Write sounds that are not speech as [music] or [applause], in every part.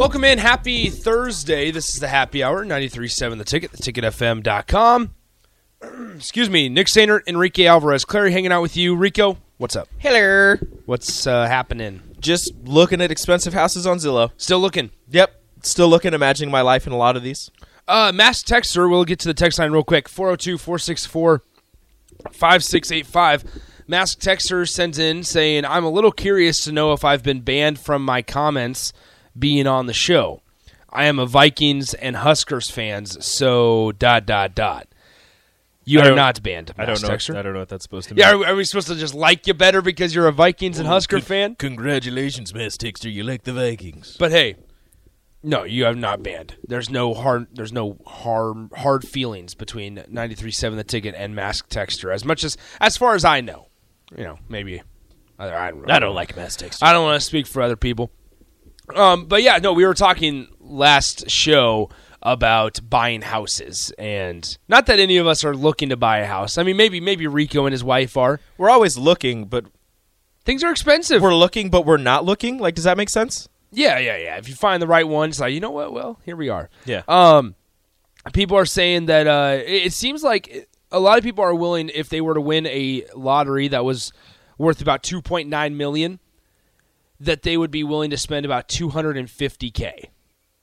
Welcome in. Happy Thursday. This is the happy hour, 93.7 The Ticket, theticketfm.com. [clears throat] Excuse me, Nick Sainert, Enrique Alvarez, Clary hanging out with you. Rico, what's up? Hello. What's uh, happening? Just looking at expensive houses on Zillow. Still looking. Yep. Still looking, imagining my life in a lot of these. Uh, mass texter, we'll get to the text line real quick 402 464 5685. Mask Texter sends in saying, I'm a little curious to know if I've been banned from my comments being on the show. I am a Vikings and Huskers fans, so dot dot dot. You are not banned. I don't know. Texter. I don't know what that's supposed to mean. Yeah, are, are we supposed to just like you better because you're a Vikings and Husker fan? Congratulations, Mass Texter. You like the Vikings. But hey, no, you have not banned. There's no hard. There's no hard hard feelings between 93.7 The Ticket and Mask Texture. As much as as far as I know, you know, maybe I, I don't. I don't like Mass Texter. I don't want to speak for other people. Um, but yeah, no, we were talking last show about buying houses, and not that any of us are looking to buy a house. I mean, maybe maybe Rico and his wife are. We're always looking, but Things are expensive. we're looking, but we're not looking. Like, does that make sense? Yeah, yeah, yeah. If you find the right one, it's like you know what? Well, here we are. Yeah. Um, people are saying that uh, it, it seems like a lot of people are willing if they were to win a lottery that was worth about two point nine million, that they would be willing to spend about two hundred and fifty k.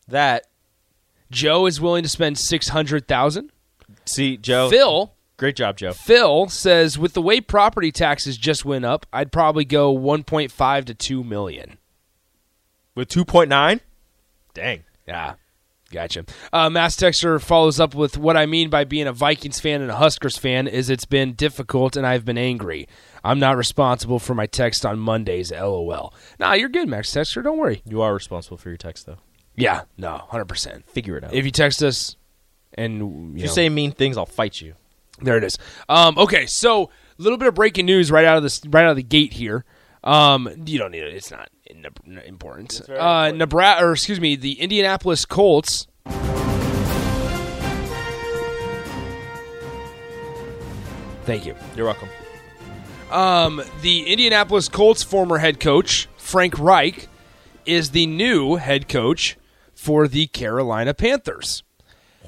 That. Joe is willing to spend six hundred thousand. See, Joe. Phil. Great job, Joe. Phil says, with the way property taxes just went up, I'd probably go 1.5 to 2 million. With 2.9? Dang. Yeah, gotcha. Uh, Mass Texter follows up with what I mean by being a Vikings fan and a Huskers fan is it's been difficult and I've been angry. I'm not responsible for my text on Mondays. LOL. Nah, you're good, Max Texter. Don't worry. You are responsible for your text, though. Yeah, no, hundred percent. Figure it out. If you text us, and you, If you know, say mean things, I'll fight you. There it is. Um, okay, so a little bit of breaking news right out of the right out of the gate here. Um, you don't need it; it's not in- important. Uh, Nebraska, or excuse me, the Indianapolis Colts. Thank you. You're welcome. Um, the Indianapolis Colts former head coach Frank Reich is the new head coach for the Carolina Panthers.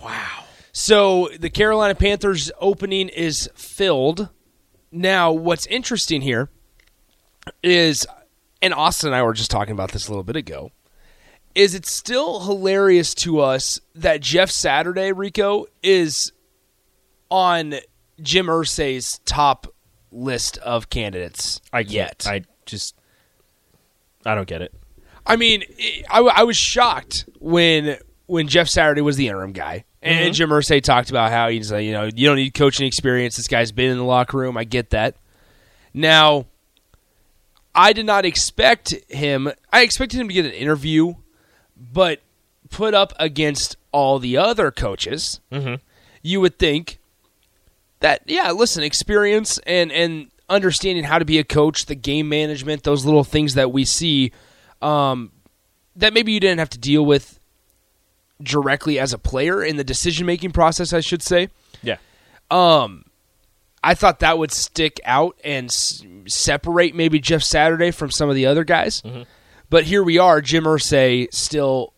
Wow. So the Carolina Panthers opening is filled. Now, what's interesting here is, and Austin and I were just talking about this a little bit ago, is it's still hilarious to us that Jeff Saturday, Rico, is on Jim Irsay's top list of candidates I yet. I just. I don't get it. I mean, I, I was shocked when when Jeff Saturday was the interim guy, and mm-hmm. Jim Irsay talked about how he's like, you know, you don't need coaching experience. This guy's been in the locker room. I get that. Now, I did not expect him. I expected him to get an interview, but put up against all the other coaches, you would think that yeah, listen, experience and and understanding how to be a coach, the game management, those little things that we see um, that maybe you didn't have to deal with directly as a player in the decision making process, I should say. Yeah. Um, I thought that would stick out and s- separate maybe Jeff Saturday from some of the other guys. Mm-hmm. But here we are. Jim Irsay still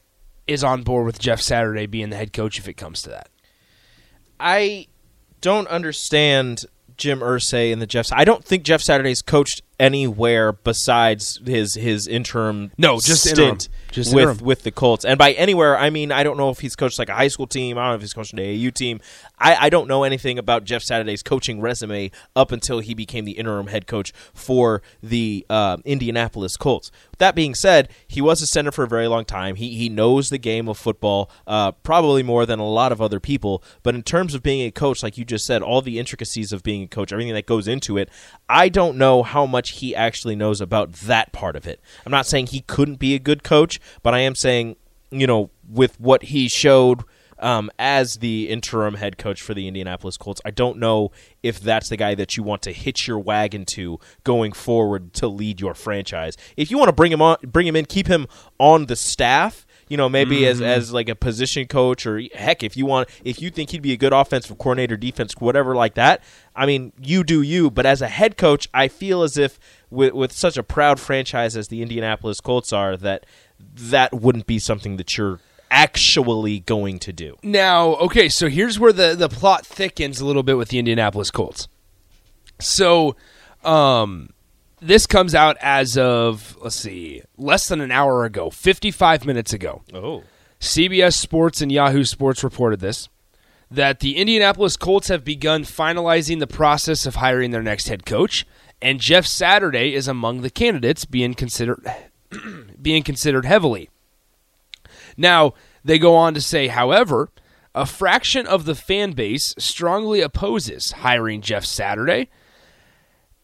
is on board with Jeff Saturday being the head coach if it comes to that. I don't understand Jim Irsay and the Jeff. I don't think Jeff Saturday's coached anywhere besides his his interim No, just stint interim. Just with interim. with the Colts. And by anywhere, I mean I don't know if he's coached like a high school team. I don't know if he's coached an AAU team. I, I don't know anything about Jeff Saturday's coaching resume up until he became the interim head coach for the uh, Indianapolis Colts. That being said, he was a center for a very long time. He he knows the game of football uh, probably more than a lot of other people. But in terms of being a coach, like you just said, all the intricacies of being a coach, everything that goes into it, I don't know how much he actually knows about that part of it. I'm not saying he couldn't be a good coach, but I am saying, you know, with what he showed um, as the interim head coach for the Indianapolis Colts, I don't know if that's the guy that you want to hitch your wagon to going forward to lead your franchise. If you want to bring him on, bring him in, keep him on the staff. You know, maybe as as like a position coach, or heck, if you want, if you think he'd be a good offensive coordinator, defense, whatever like that. I mean, you do you. But as a head coach, I feel as if with with such a proud franchise as the Indianapolis Colts are, that that wouldn't be something that you're actually going to do. Now, okay, so here's where the, the plot thickens a little bit with the Indianapolis Colts. So, um, this comes out as of, let's see, less than an hour ago, 55 minutes ago. Oh. CBS Sports and Yahoo Sports reported this that the Indianapolis Colts have begun finalizing the process of hiring their next head coach, and Jeff Saturday is among the candidates being considered [clears throat] being considered heavily. Now, they go on to say, however, a fraction of the fan base strongly opposes hiring Jeff Saturday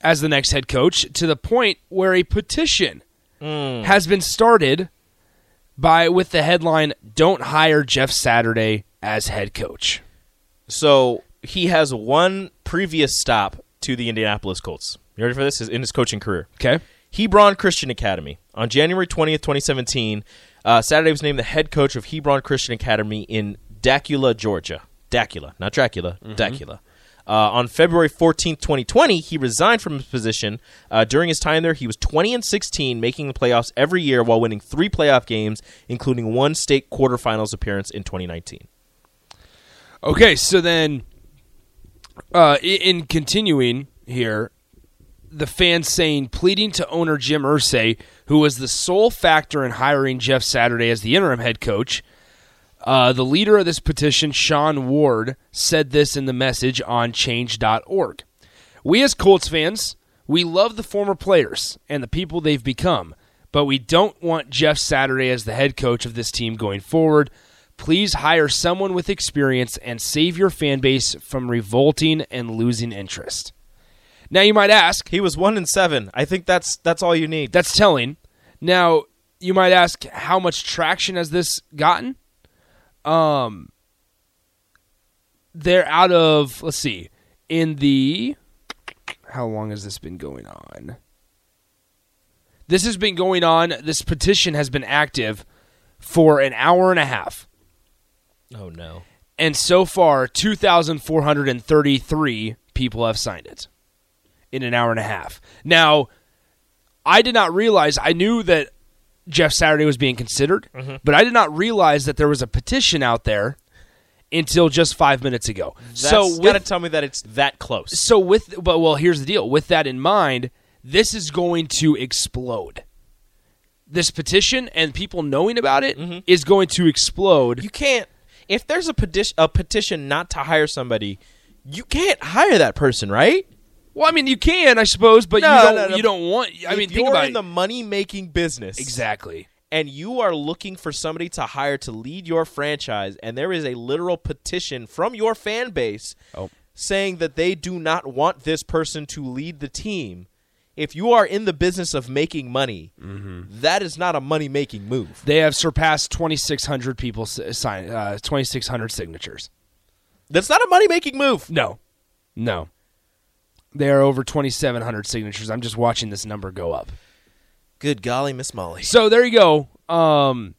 as the next head coach to the point where a petition has been started by with the headline "Don't hire Jeff Saturday as head coach." So he has one previous stop to the Indianapolis Colts. You ready for this? In his coaching career. Okay. Hebron Christian Academy. On January 20th, 2017, uh, Saturday was named the head coach of Hebron Christian Academy in Dacula, Georgia. Dacula, not Dracula, Dacula. Uh, on February 14th, 2020, he resigned from his position. Uh, during his time there, he was 20 and 16, making the playoffs every year while winning three playoff games, including one state quarterfinals appearance in 2019. Okay, so then, uh, in continuing here, the fans saying, pleading to owner Jim Irsay, who was the sole factor in hiring Jeff Saturday as the interim head coach. Uh, the leader of this petition, Sean Ward, said this in the message on change.org. We as Colts fans, we love the former players and the people they've become, but we don't want Jeff Saturday as the head coach of this team going forward. Please hire someone with experience and save your fan base from revolting and losing interest. Now you might ask, He was one and seven. I think that's that's all you need. that's telling. Now you might ask, how much traction has this gotten? Um, they're out of let's see, in the how long has this been going on? This has been going on. This petition has been active for an hour and a half. Oh no. And so far, 2,433 people have signed it in an hour and a half. Now, I did not realize, I knew that Jeff Saturday was being considered, mm-hmm. but I did not realize that there was a petition out there until just five minutes ago. so so, got to tell me that it's that close. so with, but well, here's the deal. With that in mind, this is going to explode. This petition and people knowing about it mm-hmm. is going to explode. You can't. If there's a petition, a petition not to hire somebody, you can't hire that person, right? Well, I mean, you can, I suppose, but No, you don't. no, no. You don't want. I If mean, think you're about in it. the money making business, exactly. and you are looking for somebody to hire to lead your franchise, and there is a literal petition from your fan base Oh. saying that they do not want this person to lead the team. If you are in the business of making money, Mm-hmm. that is not a money making move. They have surpassed twenty six hundred people sign uh, twenty six hundred signatures. That's not a money making move. No, no. They are over twenty seven hundred signatures. I'm just watching this number go up. Good golly, Miss Molly. So there you go. Um,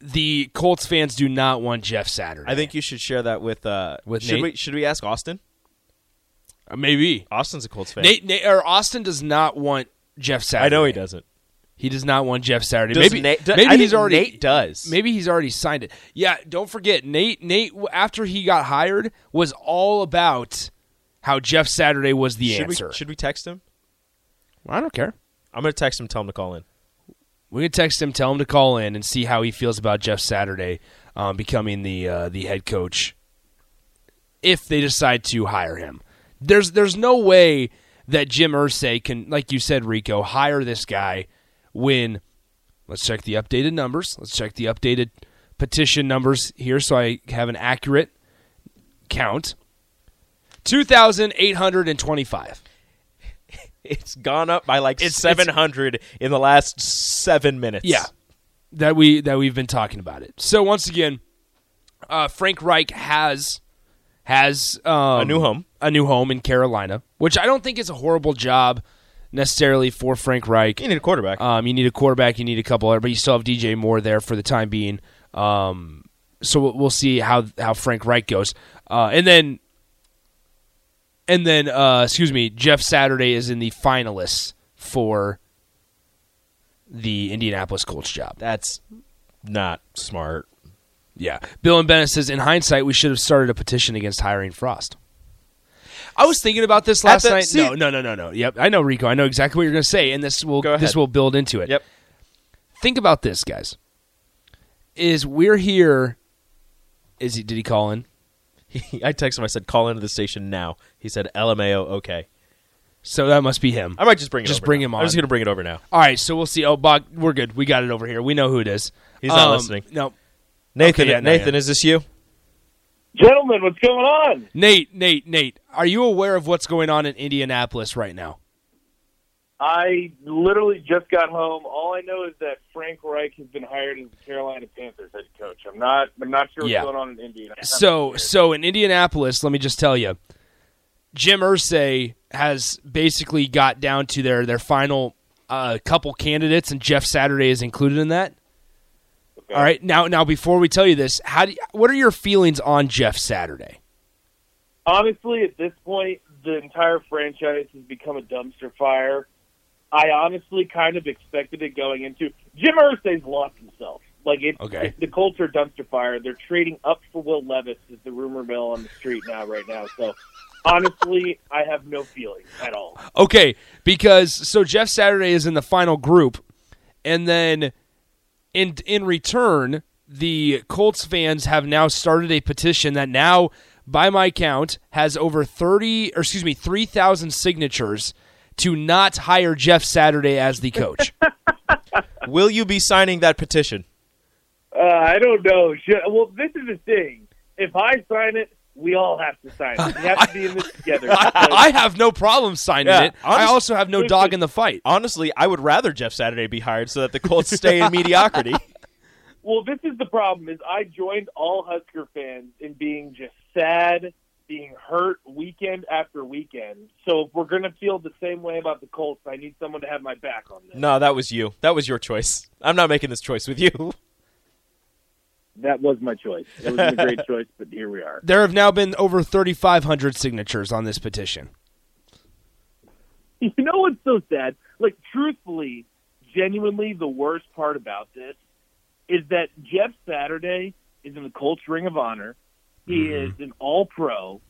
the Colts fans do not want Jeff Saturday. I think you should share that with uh With should Nate? we should we ask Austin? Uh, maybe Austin's a Colts fan. Nate, Nate or Austin does not want Jeff Saturday. I know he doesn't. He does not want Jeff Saturday. Does maybe Nate- do- maybe he's already Nate does. Maybe he's already signed it. Yeah, don't forget Nate. Nate after he got hired was all about how Jeff Saturday was the should answer. we should we text him? I don't care. I'm going to text him, tell him to call in. We can text him, tell him to call in, and see how he feels about Jeff Saturday um, becoming the uh, the head coach if they decide to hire him. There's there's no way that Jim Irsay can, like you said, Rico, hire this guy when. Let's check the updated numbers. Let's check the updated petition numbers here, so I have an accurate count. Two thousand eight hundred and twenty-five. It's gone up by like It's- 700 in the last seven minutes. Yeah, that we that we've been talking about it. So once again, uh, Frank Reich has has um, A new home. a new home in Carolina, which I don't think is a horrible job necessarily for Frank Reich. You need a quarterback. Um, you need a quarterback, you need a couple other, but you still have DJ Moore there for the time being. Um, so we'll, we'll see how how Frank Reich goes, uh, and then and then uh, excuse me, Jeff Saturday is in the finalists for the Indianapolis Colts job. That's not smart. Yeah, Bill and Bennett says in hindsight we should have started a petition against hiring Frost. I was thinking about this last the- night. see- no, no, no, no, no. Yep, I know Rico. I know exactly what you're going to say, and this will this will build into it. Yep. think about this, guys. Is we're here? Is he? Did he call in? [laughs] I texted him. I said, "Call into the station now." He said, "LMAO, okay." So that must be him. I might just bring it. Just over bring now. him on. I'm just gonna bring it over now. All right, so we'll see. Oh, Bach, we're good. We got it over here. We know who it is. He's not Um, listening. No, Nathan, Okay, yeah, no, Nathan, yeah. is this you? Gentlemen, what's going on? Nate, Nate, Nate. Are you aware of what's going on in Indianapolis right now? I literally just got home. All I know is that Frank Reich has been hired as the Carolina Panthers head coach. I'm not. I'm not sure what's Yeah. going on in Indianapolis. So, so in Indianapolis, let me just tell you, Jim Irsay has basically got down to their their final uh, couple candidates, and Jeff Saturday is included in that. Okay. All right, now, now before we tell you this, how do you, what are your feelings on Jeff Saturday? honestly, at this point, the entire franchise has become a dumpster fire. I honestly kind of expected it going into. Jim Irsay's lost himself. Like it's Okay. the Colts are dumpster fire. They're trading up for Will Levis is the rumor mill on the street now right now. So honestly, I have no feelings at all. Okay, because so Jeff Saturday is in the final group, and then in in return, the Colts fans have now started a petition that now, by my count, has over thirty or excuse me, three thousand signatures to not hire Jeff Saturday as the coach. [laughs] Will you be signing that petition? Uh, I don't know. Well, this is the thing. If I sign it, we all have to sign it. We have to be in this [laughs] together. I, I have no problem signing Yeah, it. I also have no dog in the fight. Honestly, I would rather Jeff Saturday be hired so that the Colts stay in [laughs] mediocrity. Well, this is the problem: is I joined all Husker fans in being just sad, being hurt weekend after weekend. So if we're gonna feel the same way about the Colts, I need someone to have my back on this. No, that was you. That was your choice. I'm not making this choice with you. That was my choice. It was a great [laughs] choice, but here we are. There have now been over thirty five hundred signatures on this petition. You know what's so sad? Like, truthfully, genuinely, the worst part about this is that Jeff Saturday is in the Colts Ring of Honor. He is an All Pro.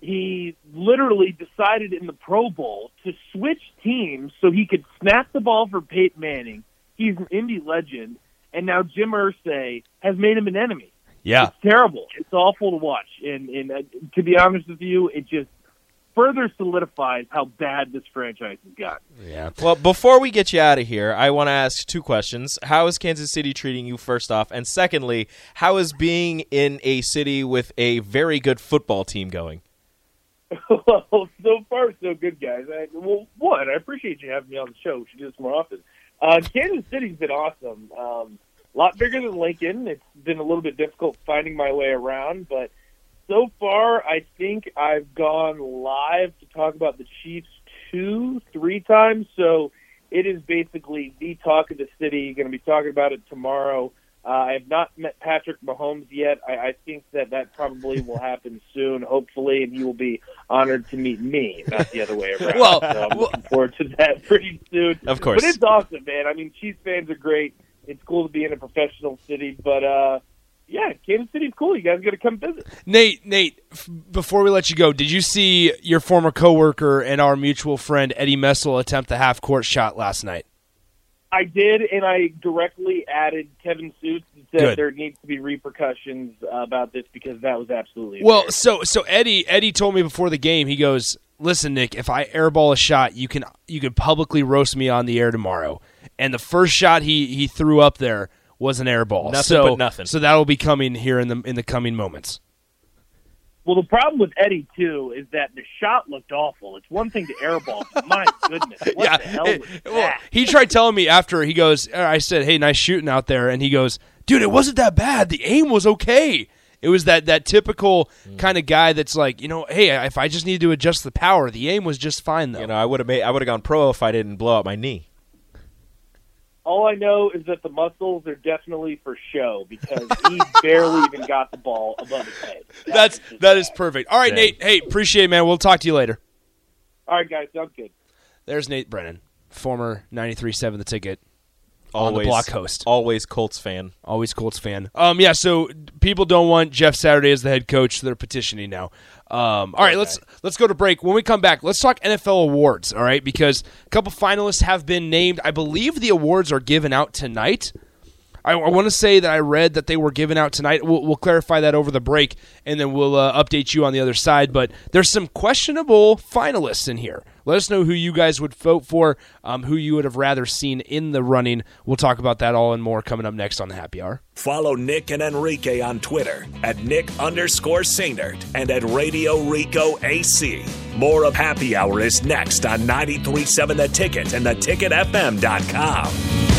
He literally decided in the Pro Bowl to switch teams so he could snap the ball for Peyton Manning. He's an Indy legend, and now Jim Irsay has made him an enemy. Yeah. It's terrible. It's awful to watch, and and uh, to be honest with you, it just further solidifies how bad this franchise has got. Yeah. Well, before we get you out of here, I want to ask two questions. How is Kansas City treating you, first off? And secondly, how is being in a city with a very good football team going? well, [laughs] so far so good, guys. I, well, one, I appreciate you having me on the show. We should do this more often. Uh, Kansas City's been awesome. Um, a lot bigger than Lincoln. It's been a little bit difficult finding my way around, but so far, I think I've gone live to talk about the Chiefs two, three times. So it is basically the talk of the city. Going to be talking about it tomorrow. Uh, I have not met Patrick Mahomes yet. I, I think that that probably [laughs] will happen soon, hopefully, and he will be honored to meet me, not the other way around. Well, so I'm looking forward to that pretty soon. Of course. But it's awesome, man. I mean, Chiefs fans are great. It's cool to be in a professional city, but uh, yeah, Kansas City's cool. You guys got to come visit. Nate, Nate, f- before we let you go, did you see your former coworker and our mutual friend Eddie Messel attempt the half court shot last night? I did, and I directly added Kevin Suits and said Good. there needs to be repercussions about this because that was absolutely Well, so so Eddie Eddie told me before the game. He goes, "Listen, Nick, if I airball a shot, you can you can publicly roast me on the air tomorrow." And the first shot he he threw up there was an airball. Nothing so, but nothing. So that'll be coming here in the in the coming moments. Well, the problem with Eddie too is that the shot looked awful. It's one thing to airball, [laughs] my goodness, what yeah, the hell it- was well, he tried telling me after he goes. uh, I said, "Hey, nice shooting out there," and he goes, "Dude, it wasn't that bad. The aim was okay." It was that that typical Mm. kind of guy that's like, you know, hey, if I just need to adjust the power, the aim was just fine though. You know, I would have made I would have gone pro if I didn't blow out my knee. All I know is that the muscles are definitely for show because he [laughs] barely even got the ball above his head. That That's that is perfect. All right, Dang. Nate. Hey, appreciate it, man. We'll talk to you later. All right, guys, sounds good. There's Nate Brennan, former 93.7 The Ticket, Always on the block host. Always Colts fan. Always Colts fan. Um, yeah. So people don't want Jeff Saturday as the head coach. So they're petitioning now. Um, all right, let's let's go to break. When we come back, let's talk NFL awards. All right, because a couple finalists have been named. I believe the awards are given out tonight. I, I want to say that I read that they were given out tonight. We'll, we'll clarify that over the break, and then we'll uh, update you on the other side. But there's some questionable finalists in here. Let us know who you guys would vote for, um, who you would have rather seen in the running. We'll talk about that all and more coming up next on the Happy Hour. Follow Nick and Enrique on Twitter at Nick underscore Sainert and at Radio Rico AC. More of Happy Hour is next on 937 The Ticket and theticketfm.com.